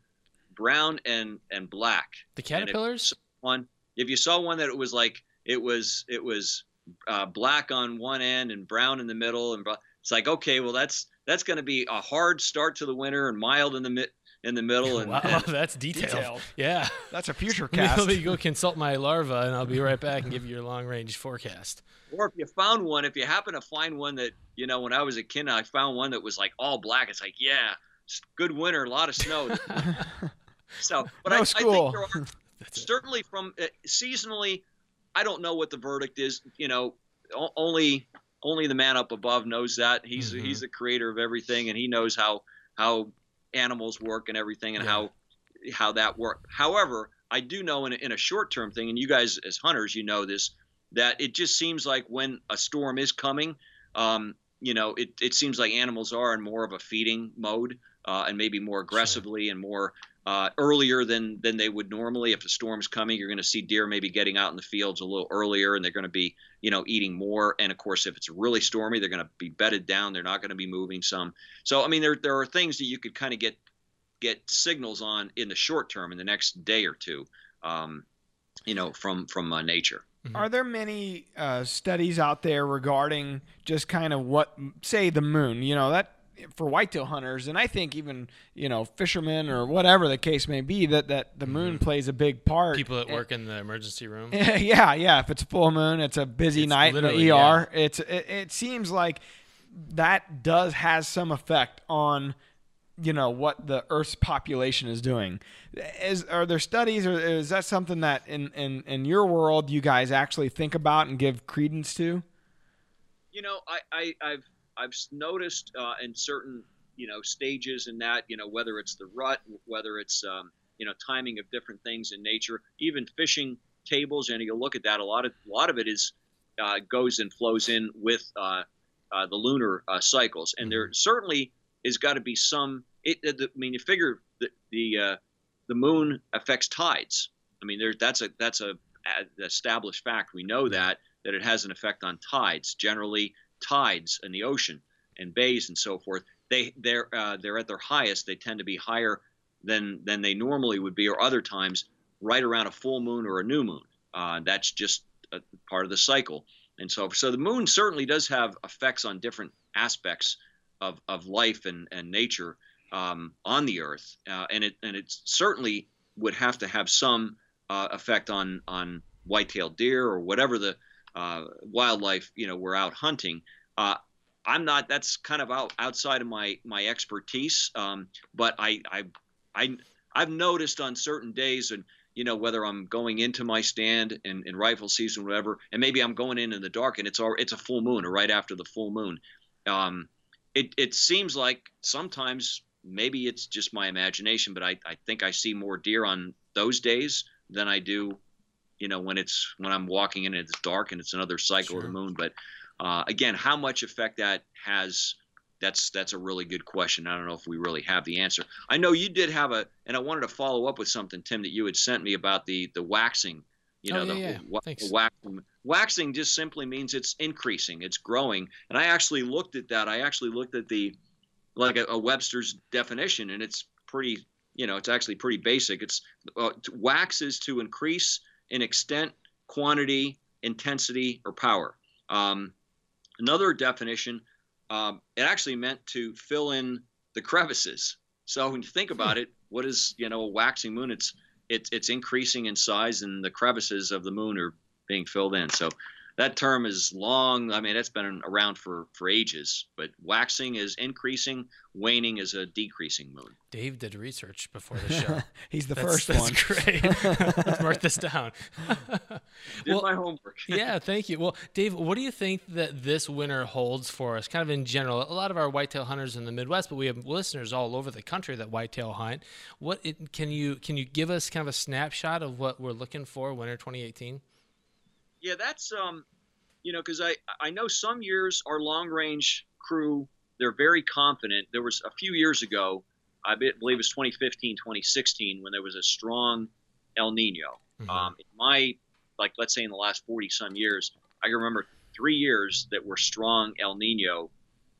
brown and and black. The caterpillars. If one, if you saw one that it was like it was it was uh, black on one end and brown in the middle, and it's like okay, well that's that's going to be a hard start to the winter and mild in the mid in the middle. And, wow, and that's detailed. detailed. Yeah, that's a future cast. Let me go consult my larva, and I'll be right back and give you your long range forecast. Or if you found one, if you happen to find one that you know, when I was a kid, I found one that was like all black. It's like, yeah, good winter, a lot of snow. So, but no I, school. I think there are certainly from uh, seasonally. I don't know what the verdict is. You know, only only the man up above knows that. He's mm-hmm. he's the creator of everything, and he knows how how animals work and everything, and yeah. how how that work. However, I do know in a, in a short term thing, and you guys as hunters, you know this, that it just seems like when a storm is coming, um, you know, it, it seems like animals are in more of a feeding mode uh, and maybe more aggressively sure. and more uh, earlier than than they would normally. If a storm's coming, you're going to see deer maybe getting out in the fields a little earlier, and they're going to be you know eating more. And of course, if it's really stormy, they're going to be bedded down. They're not going to be moving some. So I mean, there there are things that you could kind of get get signals on in the short term, in the next day or two. Um, you know, from from uh, nature. Mm-hmm. Are there many uh, studies out there regarding just kind of what, say, the moon? You know, that for whitetail hunters, and I think even you know fishermen or whatever the case may be, that that the moon mm-hmm. plays a big part. People that work in the emergency room. yeah, yeah. If it's a full moon, it's a busy it's night in the ER. Yeah. It's it, it seems like that does has some effect on you know what the Earth's population is doing. Is are there studies, or is that something that in in in your world you guys actually think about and give credence to? You know, I, I, I have I've noticed uh, in certain you know stages in that you know whether it's the rut, whether it's um, you know timing of different things in nature, even fishing tables, and you look at that a lot of a lot of it is uh, goes and flows in with uh, uh the lunar uh, cycles, and there mm-hmm. certainly is got to be some. It, I mean, you figure the the, uh, the moon affects tides. I mean, there that's a that's a, a established fact. We know that that it has an effect on tides. Generally, tides in the ocean and bays and so forth. They they're uh, they're at their highest. They tend to be higher than than they normally would be, or other times right around a full moon or a new moon. Uh, that's just part of the cycle. And so, so the moon certainly does have effects on different aspects of, of life and, and nature um, on the earth, uh, and it and it certainly would have to have some uh, effect on on white-tailed deer or whatever the uh, wildlife you know we're out hunting. Uh, I'm not. That's kind of out outside of my my expertise. Um, but I I I I've noticed on certain days and you know whether I'm going into my stand in, in rifle season, or whatever, and maybe I'm going in in the dark and it's all it's a full moon or right after the full moon. Um, it, it seems like sometimes maybe it's just my imagination, but I, I think I see more deer on those days than I do, you know, when it's when I'm walking in and it's dark and it's another cycle sure. of the moon. But uh, again, how much effect that has, that's that's a really good question. I don't know if we really have the answer. I know you did have a, and I wanted to follow up with something, Tim, that you had sent me about the the waxing you know, oh, yeah, the, yeah. Wa- waxing, waxing just simply means it's increasing, it's growing. And I actually looked at that. I actually looked at the like a, a Webster's definition, and it's pretty. You know, it's actually pretty basic. It's uh, wax is to increase in extent, quantity, intensity, or power. Um, another definition, um, it actually meant to fill in the crevices. So when you think about hmm. it, what is you know a waxing moon? It's it's it's increasing in size, and the crevices of the moon are being filled in. So that term is long. I mean, it's been around for for ages. But waxing is increasing, waning is a decreasing moon. Dave did research before the show. He's the that's, first that's one. great. Let's mark this down. did well, my homework. yeah, thank you. Well, Dave, what do you think that this winter holds for us? Kind of in general, a lot of our whitetail hunters in the Midwest, but we have listeners all over the country that whitetail hunt. What it, can you can you give us kind of a snapshot of what we're looking for winter 2018? Yeah, that's um, you know, because I I know some years our long range crew they're very confident. There was a few years ago, I believe it was 2015, 2016, when there was a strong El Nino. Mm-hmm. Um, my like let's say in the last 40 some years, I can remember three years that were strong El Nino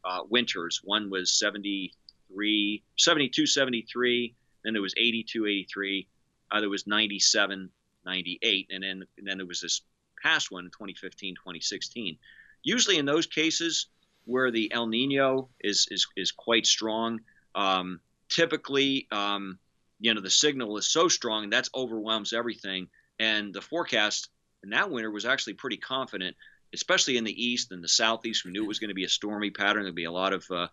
uh, winters. One was 73, 72, 73. Then there was 82, 83. Uh, there was 97, 98, and then and then there was this past one in 2015, 2016. Usually in those cases where the El Nino is is, is quite strong, um, typically um, you know the signal is so strong that overwhelms everything. And the forecast in that winter was actually pretty confident, especially in the east and the southeast. We knew it was going to be a stormy pattern. There'd be a lot of uh,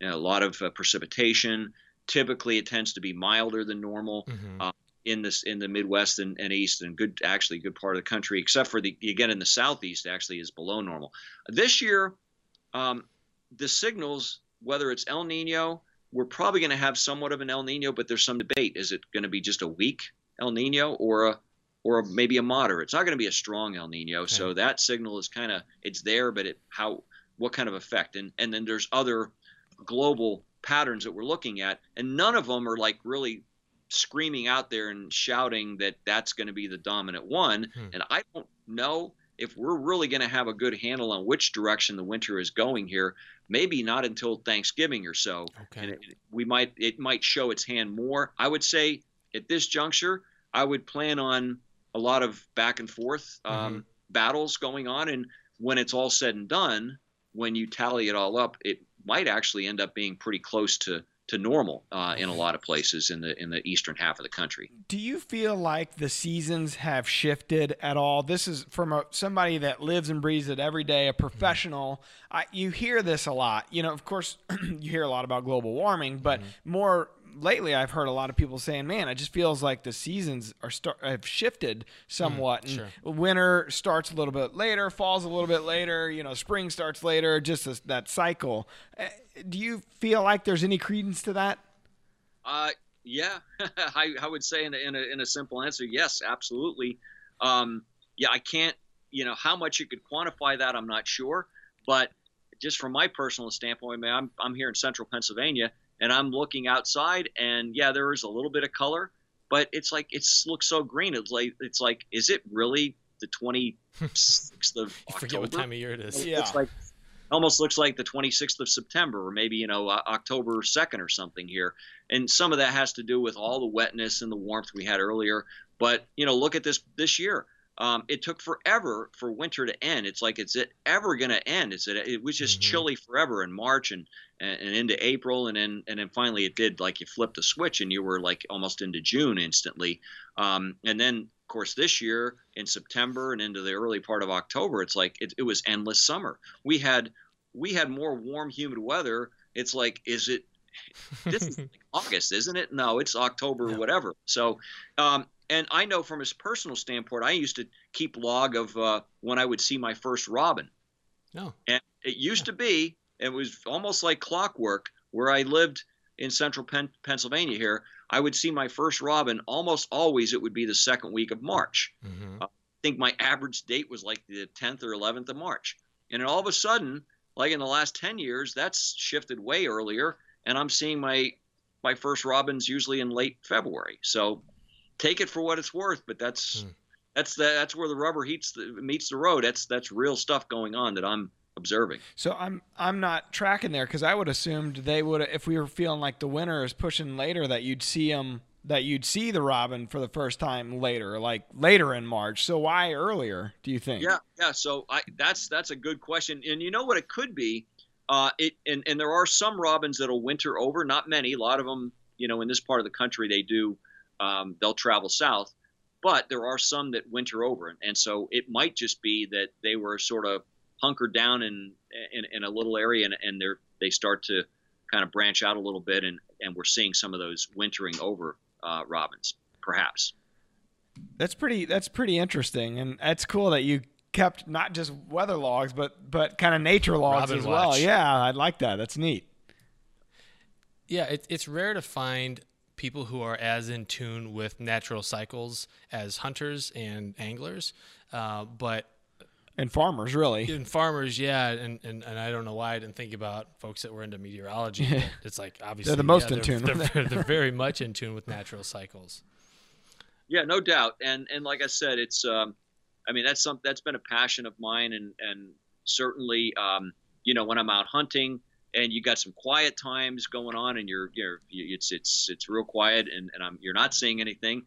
you know, a lot of uh, precipitation. Typically, it tends to be milder than normal. Mm-hmm. Uh, in this in the Midwest and, and East and good actually good part of the country, except for the again in the Southeast actually is below normal. This year, um, the signals whether it's El Nino, we're probably going to have somewhat of an El Nino, but there's some debate. Is it going to be just a weak El Nino or a or maybe a moderate? It's not going to be a strong El Nino, okay. so that signal is kind of it's there, but it how what kind of effect? And and then there's other global patterns that we're looking at, and none of them are like really screaming out there and shouting that that's going to be the dominant one. Hmm. And I don't know if we're really going to have a good handle on which direction the winter is going here. Maybe not until Thanksgiving or so. Okay. And it, we might it might show its hand more. I would say at this juncture, I would plan on a lot of back and forth um, mm-hmm. battles going on, and when it's all said and done, when you tally it all up, it might actually end up being pretty close to to normal uh, in a lot of places in the in the eastern half of the country. Do you feel like the seasons have shifted at all? This is from a, somebody that lives and breathes it every day, a professional. I, you hear this a lot. You know, of course, you hear a lot about global warming, but mm-hmm. more lately I've heard a lot of people saying, "Man, it just feels like the seasons are start have shifted somewhat. Mm, sure. winter starts a little bit later, falls a little bit later. You know, spring starts later. Just this, that cycle. Uh, do you feel like there's any credence to that? Uh, yeah, I, I would say in a, in a, in a simple answer, yes, absolutely. Um, yeah, I can't. You know, how much you could quantify that, I'm not sure, but just from my personal standpoint, I mean, I'm I'm here in central Pennsylvania and I'm looking outside, and yeah, there is a little bit of color, but it's like it looks so green. It's like it's like, is it really the 26th of October? forget what time of year it is. It yeah. looks like almost looks like the 26th of September, or maybe you know October 2nd or something here. And some of that has to do with all the wetness and the warmth we had earlier. But you know, look at this this year. Um, it took forever for winter to end. It's like, is it ever going to end? It's it, it was just mm-hmm. chilly forever in March and, and, and into April, and then and then finally it did. Like you flipped a switch and you were like almost into June instantly. Um, and then of course this year in September and into the early part of October, it's like it, it was endless summer. We had we had more warm, humid weather. It's like, is it this is like August, isn't it? No, it's October, or whatever. So, um, and I know from his personal standpoint, I used to keep log of uh, when I would see my first robin. No. And it used yeah. to be, it was almost like clockwork where I lived in central Pen- Pennsylvania here. I would see my first robin almost always, it would be the second week of March. Mm-hmm. Uh, I think my average date was like the 10th or 11th of March. And then all of a sudden, like in the last 10 years, that's shifted way earlier. And I'm seeing my my first robins usually in late February. So take it for what it's worth. But that's hmm. that's the, that's where the rubber heats the, meets the road. That's that's real stuff going on that I'm observing. So I'm I'm not tracking there because I would assumed they would if we were feeling like the winter is pushing later that you'd see them that you'd see the robin for the first time later, like later in March. So why earlier? Do you think? Yeah, yeah. So I, that's that's a good question, and you know what it could be. Uh, it and, and there are some robins that'll winter over, not many. A lot of them, you know, in this part of the country, they do um, they'll travel south. But there are some that winter over, and so it might just be that they were sort of hunkered down in in, in a little area, and, and they're they start to kind of branch out a little bit, and and we're seeing some of those wintering over uh, robins, perhaps. That's pretty. That's pretty interesting, and that's cool that you kept not just weather logs, but but kind of nature logs Robin as watch. well. Yeah, I like that. That's neat. Yeah, it, it's rare to find people who are as in tune with natural cycles as hunters and anglers. Uh, but and farmers, really. And farmers, yeah. And, and, and I don't know why I didn't think about folks that were into meteorology. it's like obviously they're the most yeah, in tune. They're, they're, they're, very much in tune with natural cycles. Yeah, no doubt. And and like I said, it's um, I mean that's some that's been a passion of mine, and and certainly um, you know when I'm out hunting and you got some quiet times going on and you're you're it's it's it's real quiet and, and I'm you're not seeing anything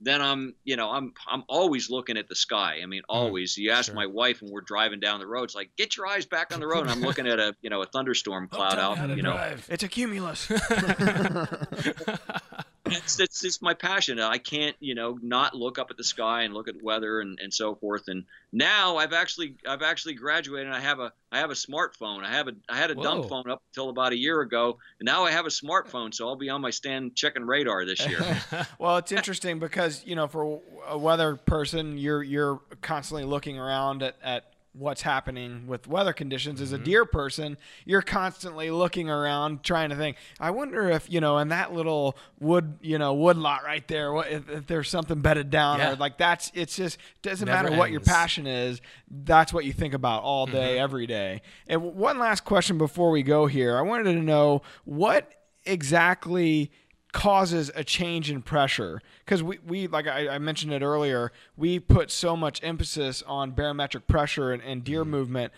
then I'm you know I'm I'm always looking at the sky. I mean mm, always. You ask sure. my wife when we're driving down the road it's like get your eyes back on the road. And I'm looking at a you know a thunderstorm cloud out you know. drive. it's a cumulus it's, it's, it's my passion. I can't, you know, not look up at the sky and look at weather and, and so forth. And now I've actually I've actually graduated. And I have a I have a smartphone. I have a I had a Whoa. dumb phone up until about a year ago, and now I have a smartphone. So I'll be on my stand checking radar this year. well, it's interesting because you know, for a weather person, you're you're constantly looking around at, at what's happening with weather conditions mm-hmm. as a mm-hmm. deer person you're constantly looking around trying to think i wonder if you know in that little wood you know wood lot right there what if, if there's something bedded down yeah. or like that's it's just doesn't Never matter ends. what your passion is that's what you think about all day mm-hmm. every day and one last question before we go here i wanted to know what exactly causes a change in pressure. Because we, we like I, I, mentioned it earlier we put so much emphasis on barometric pressure and, and deer mm-hmm. movement.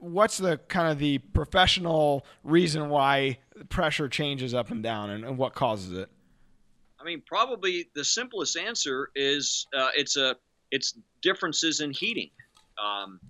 What's the kind of the professional reason why pressure changes up and down and, and what causes it? I mean probably the simplest answer is uh, it's a it's differences in heating. Um,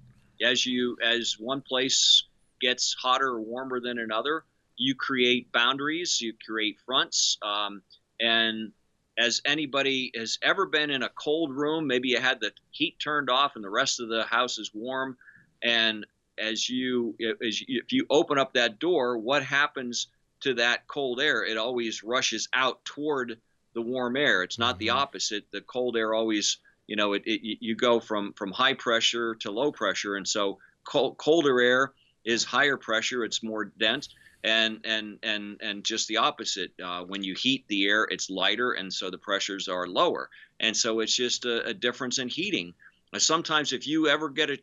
as you as one place gets hotter or warmer than another, you create boundaries, you create fronts, um, and as anybody has ever been in a cold room, maybe you had the heat turned off and the rest of the house is warm, and as you as you, if you open up that door, what happens to that cold air? It always rushes out toward the warm air. It's not mm-hmm. the opposite. The cold air always, you know, it, it, you go from from high pressure to low pressure, and so cold, colder air is higher pressure. It's more dense and and and and just the opposite. Uh, when you heat the air, it's lighter, and so the pressures are lower, and so it's just a, a difference in heating. Uh, sometimes, if you ever get a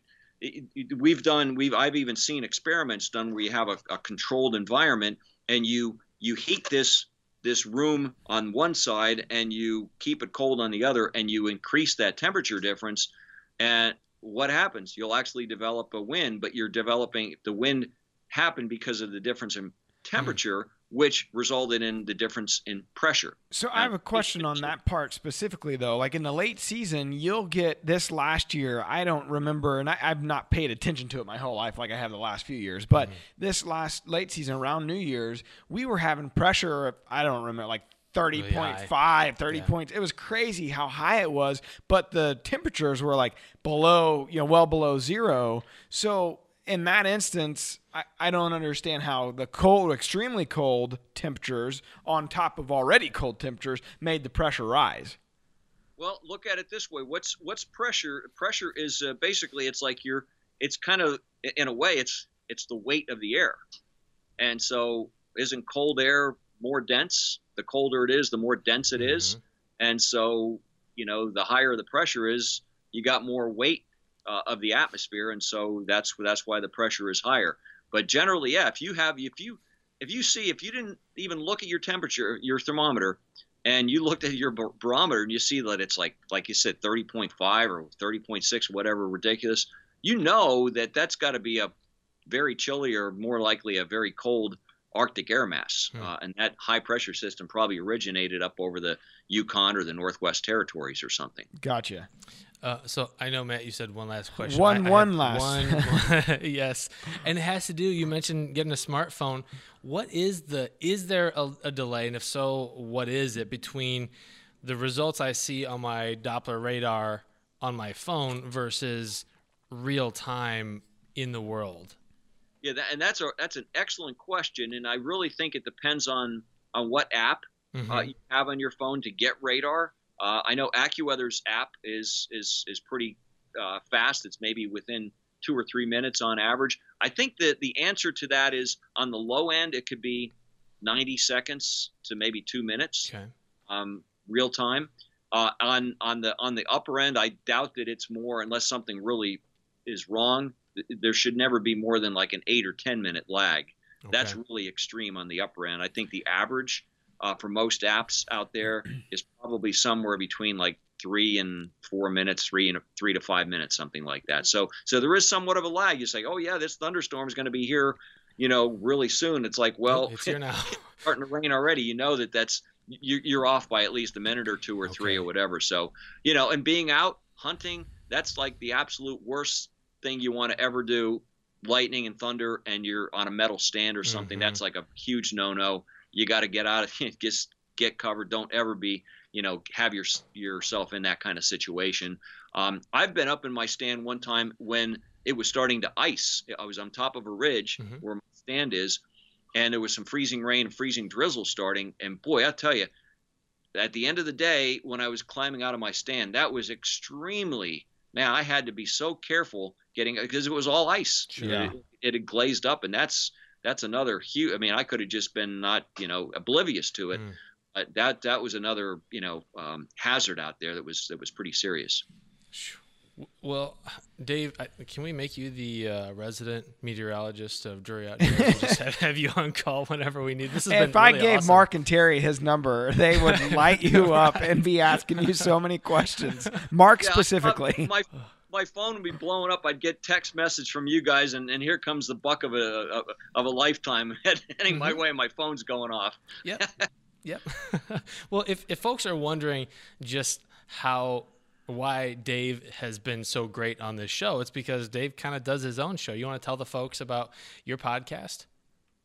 we've done we've I've even seen experiments done where you have a, a controlled environment and you you heat this this room on one side and you keep it cold on the other and you increase that temperature difference and what happens you'll actually develop a wind but you're developing the wind happened because of the difference in temperature, mm. which resulted in the difference in pressure. So I have a question on that part specifically, though. Like in the late season, you'll get this last year. I don't remember, and I, have not paid attention to it my whole life like I have the last few years. But mm-hmm. this last late season, around New Year's, we were having pressure. I don't remember, like 30.5 30 yeah. points it was crazy how high it was but the temperatures were like below you know well below zero so in that instance, I, I don't understand how the cold, extremely cold temperatures on top of already cold temperatures made the pressure rise. Well, look at it this way. What's what's pressure? Pressure is uh, basically it's like you're. It's kind of in a way it's it's the weight of the air, and so isn't cold air more dense? The colder it is, the more dense it mm-hmm. is, and so you know the higher the pressure is, you got more weight uh, of the atmosphere, and so that's that's why the pressure is higher. But generally, yeah, if you have if you if you see if you didn't even look at your temperature, your thermometer, and you looked at your barometer and you see that it's like like you said 30.5 or 30.6 whatever ridiculous you know that that's got to be a very chilly or more likely a very cold arctic air mass hmm. uh, and that high pressure system probably originated up over the yukon or the northwest territories or something gotcha uh, so I know Matt, you said one last question. One, I, one last. One, yes, and it has to do. You mentioned getting a smartphone. What is the? Is there a, a, delay, and if so, what is it between the results I see on my Doppler radar on my phone versus real time in the world? Yeah, that, and that's a that's an excellent question, and I really think it depends on on what app mm-hmm. uh, you have on your phone to get radar. Uh, I know AccuWeather's app is is is pretty uh, fast. It's maybe within two or three minutes on average. I think that the answer to that is on the low end, it could be 90 seconds to maybe two minutes, okay. um, real time. Uh, on on the on the upper end, I doubt that it's more unless something really is wrong. There should never be more than like an eight or ten minute lag. Okay. That's really extreme on the upper end. I think the average uh, for most apps out there is probably somewhere between like three and four minutes, three and three to five minutes, something like that. So, so there is somewhat of a lag. You say, oh yeah, this thunderstorm is going to be here, you know, really soon. It's like, well, it's here now. starting to rain already. You know that that's you're off by at least a minute or two or okay. three or whatever. So, you know, and being out hunting, that's like the absolute worst thing you want to ever do. Lightning and thunder, and you're on a metal stand or something. Mm-hmm. That's like a huge no-no you got to get out of just get covered. Don't ever be, you know, have your yourself in that kind of situation. Um, I've been up in my stand one time when it was starting to ice. I was on top of a ridge mm-hmm. where my stand is, and there was some freezing rain, freezing drizzle starting. And boy, I tell you, at the end of the day, when I was climbing out of my stand, that was extremely. Man, I had to be so careful getting because it was all ice. Yeah. It, it had glazed up, and that's that's another huge. I mean, I could have just been not you know oblivious to it. Mm. But that that was another you know um, hazard out there that was that was pretty serious. Well, Dave, can we make you the uh, resident meteorologist of Drury Outdoors? just have, have, you on call whenever we need. This has if I really gave awesome. Mark and Terry his number, they would light you up and be asking you so many questions. Mark yeah, specifically. My, my phone would be blowing up. I'd get text message from you guys, and, and here comes the buck of a of a lifetime heading mm-hmm. my way, and my phone's going off. Yep. yep. well, if if folks are wondering just how why Dave has been so great on this show. It's because Dave kind of does his own show. You want to tell the folks about your podcast?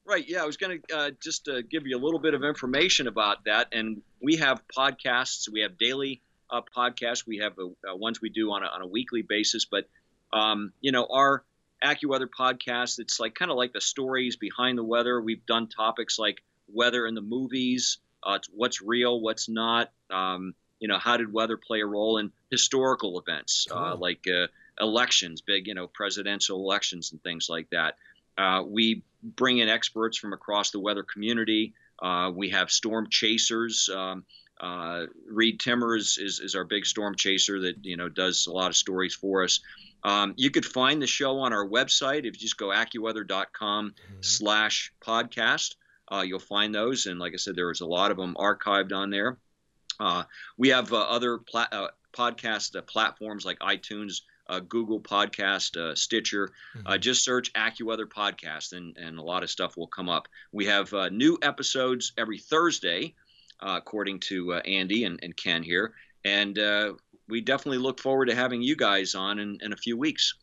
Right. Yeah, I was going to uh, just uh, give you a little bit of information about that. And we have podcasts. We have daily uh, podcasts. We have uh, ones we do on a, on a weekly basis. But um, you know, our AccuWeather podcast, it's like kind of like the stories behind the weather. We've done topics like weather in the movies, uh, what's real, what's not. Um, you know, how did weather play a role in historical events uh, cool. like uh, elections, big, you know, presidential elections and things like that. Uh, we bring in experts from across the weather community. Uh, we have storm chasers. Um, uh, Reed Timmers is, is our big storm chaser that you know does a lot of stories for us. Um, you could find the show on our website if you just go accuweather.com mm-hmm. slash podcast. Uh, you'll find those, and like I said, there's a lot of them archived on there. Uh, we have uh, other pla- uh, podcast uh, platforms like iTunes, uh, Google Podcast, Stitcher. Mm-hmm. just search AccuWeather Podcast, and, and a lot of stuff will come up. We have new episodes every Thursday, Uh, according to uh, Andy and, and Ken here. And uh, we definitely look forward to having you guys on in, in a few weeks.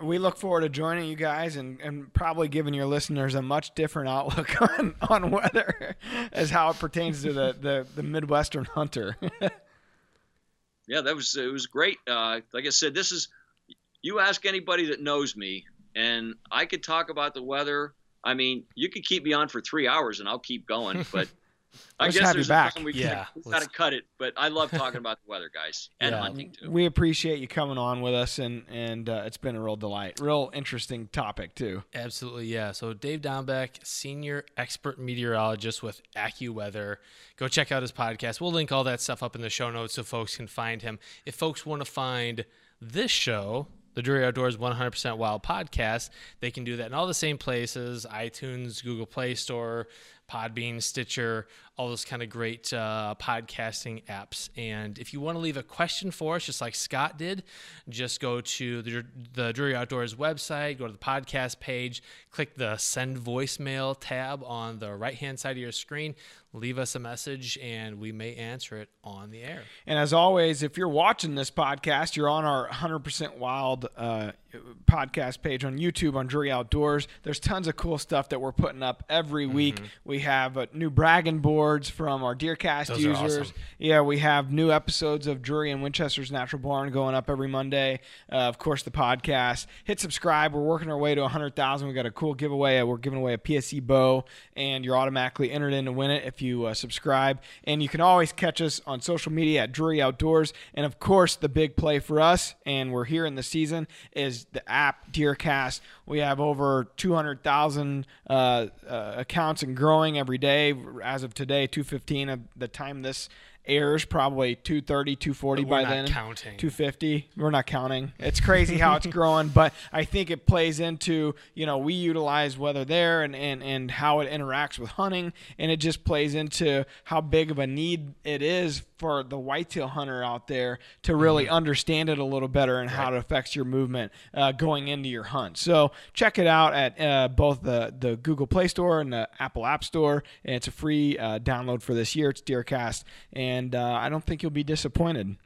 We look forward to joining you guys and, and probably giving your listeners a much different outlook on, on weather as how it pertains to the, the, the Midwestern hunter. yeah, that was it was great. Uh, like I said, this is you ask anybody that knows me, and I could talk about the weather. I mean, you could keep me on for three hours and I'll keep going, but I guess there's back. we yeah, got to cut it. But I love talking about the weather, guys, and yeah, hunting too. We appreciate you coming on with us, and and uh, it's been a real delight. Real interesting topic too. Absolutely, yeah. So Dave Dombek, senior expert meteorologist with AccuWeather. Go check out his podcast. We'll link all that stuff up in the show notes so folks can find him. If folks want to find this show, the Drury Outdoors 100% Wild podcast, they can do that in all the same places iTunes, Google Play Store, Podbean, Stitcher, all those kind of great uh, podcasting apps. And if you want to leave a question for us, just like Scott did, just go to the, the Drury Outdoors website, go to the podcast page, click the send voicemail tab on the right hand side of your screen, leave us a message, and we may answer it on the air. And as always, if you're watching this podcast, you're on our 100% Wild uh, podcast page on YouTube on Drury Outdoors. There's tons of cool stuff that we're putting up every week. Mm-hmm. We have uh, new bragging boards from our DeerCast Those users. Awesome. Yeah, we have new episodes of Drury and Winchester's Natural Barn going up every Monday. Uh, of course, the podcast. Hit subscribe. We're working our way to 100,000. We got a cool giveaway. We're giving away a PSE bow, and you're automatically entered in to win it if you uh, subscribe. And you can always catch us on social media at Drury Outdoors. And of course, the big play for us, and we're here in the season, is the app DeerCast. We have over 200,000 uh, uh, accounts and growing every day. As of today, 215 of the time this airs probably 230 240 by then. counting. 250 we're not counting. It's crazy how it's growing but i think it plays into you know we utilize weather there and, and and how it interacts with hunting and it just plays into how big of a need it is for the whitetail hunter out there to really mm-hmm. understand it a little better and right. how it affects your movement uh, going into your hunt so check it out at uh, both the the google play store and the apple app store and it's a free uh, download for this year it's deercast and uh, I don't think you'll be disappointed.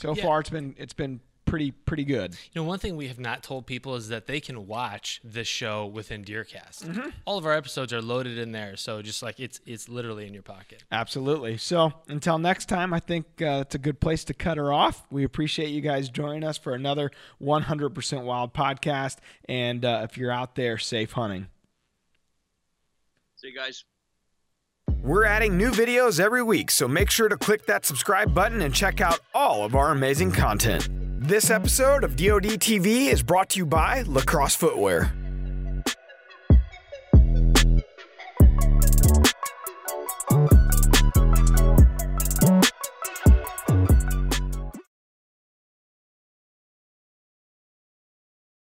So yeah. far, it's been it's been pretty pretty good. You know, one thing we have not told people is that they can watch this show within DeerCast. Mm-hmm. All of our episodes are loaded in there, so just like it's it's literally in your pocket. Absolutely. So until next time, I think uh, it's a good place to cut her off. We appreciate you guys joining us for another 100% Wild podcast, and uh, if you're out there, safe hunting. See you guys. We're adding new videos every week, so make sure to click that subscribe button and check out all of our amazing content. This episode of DoD TV is brought to you by LaCrosse Footwear.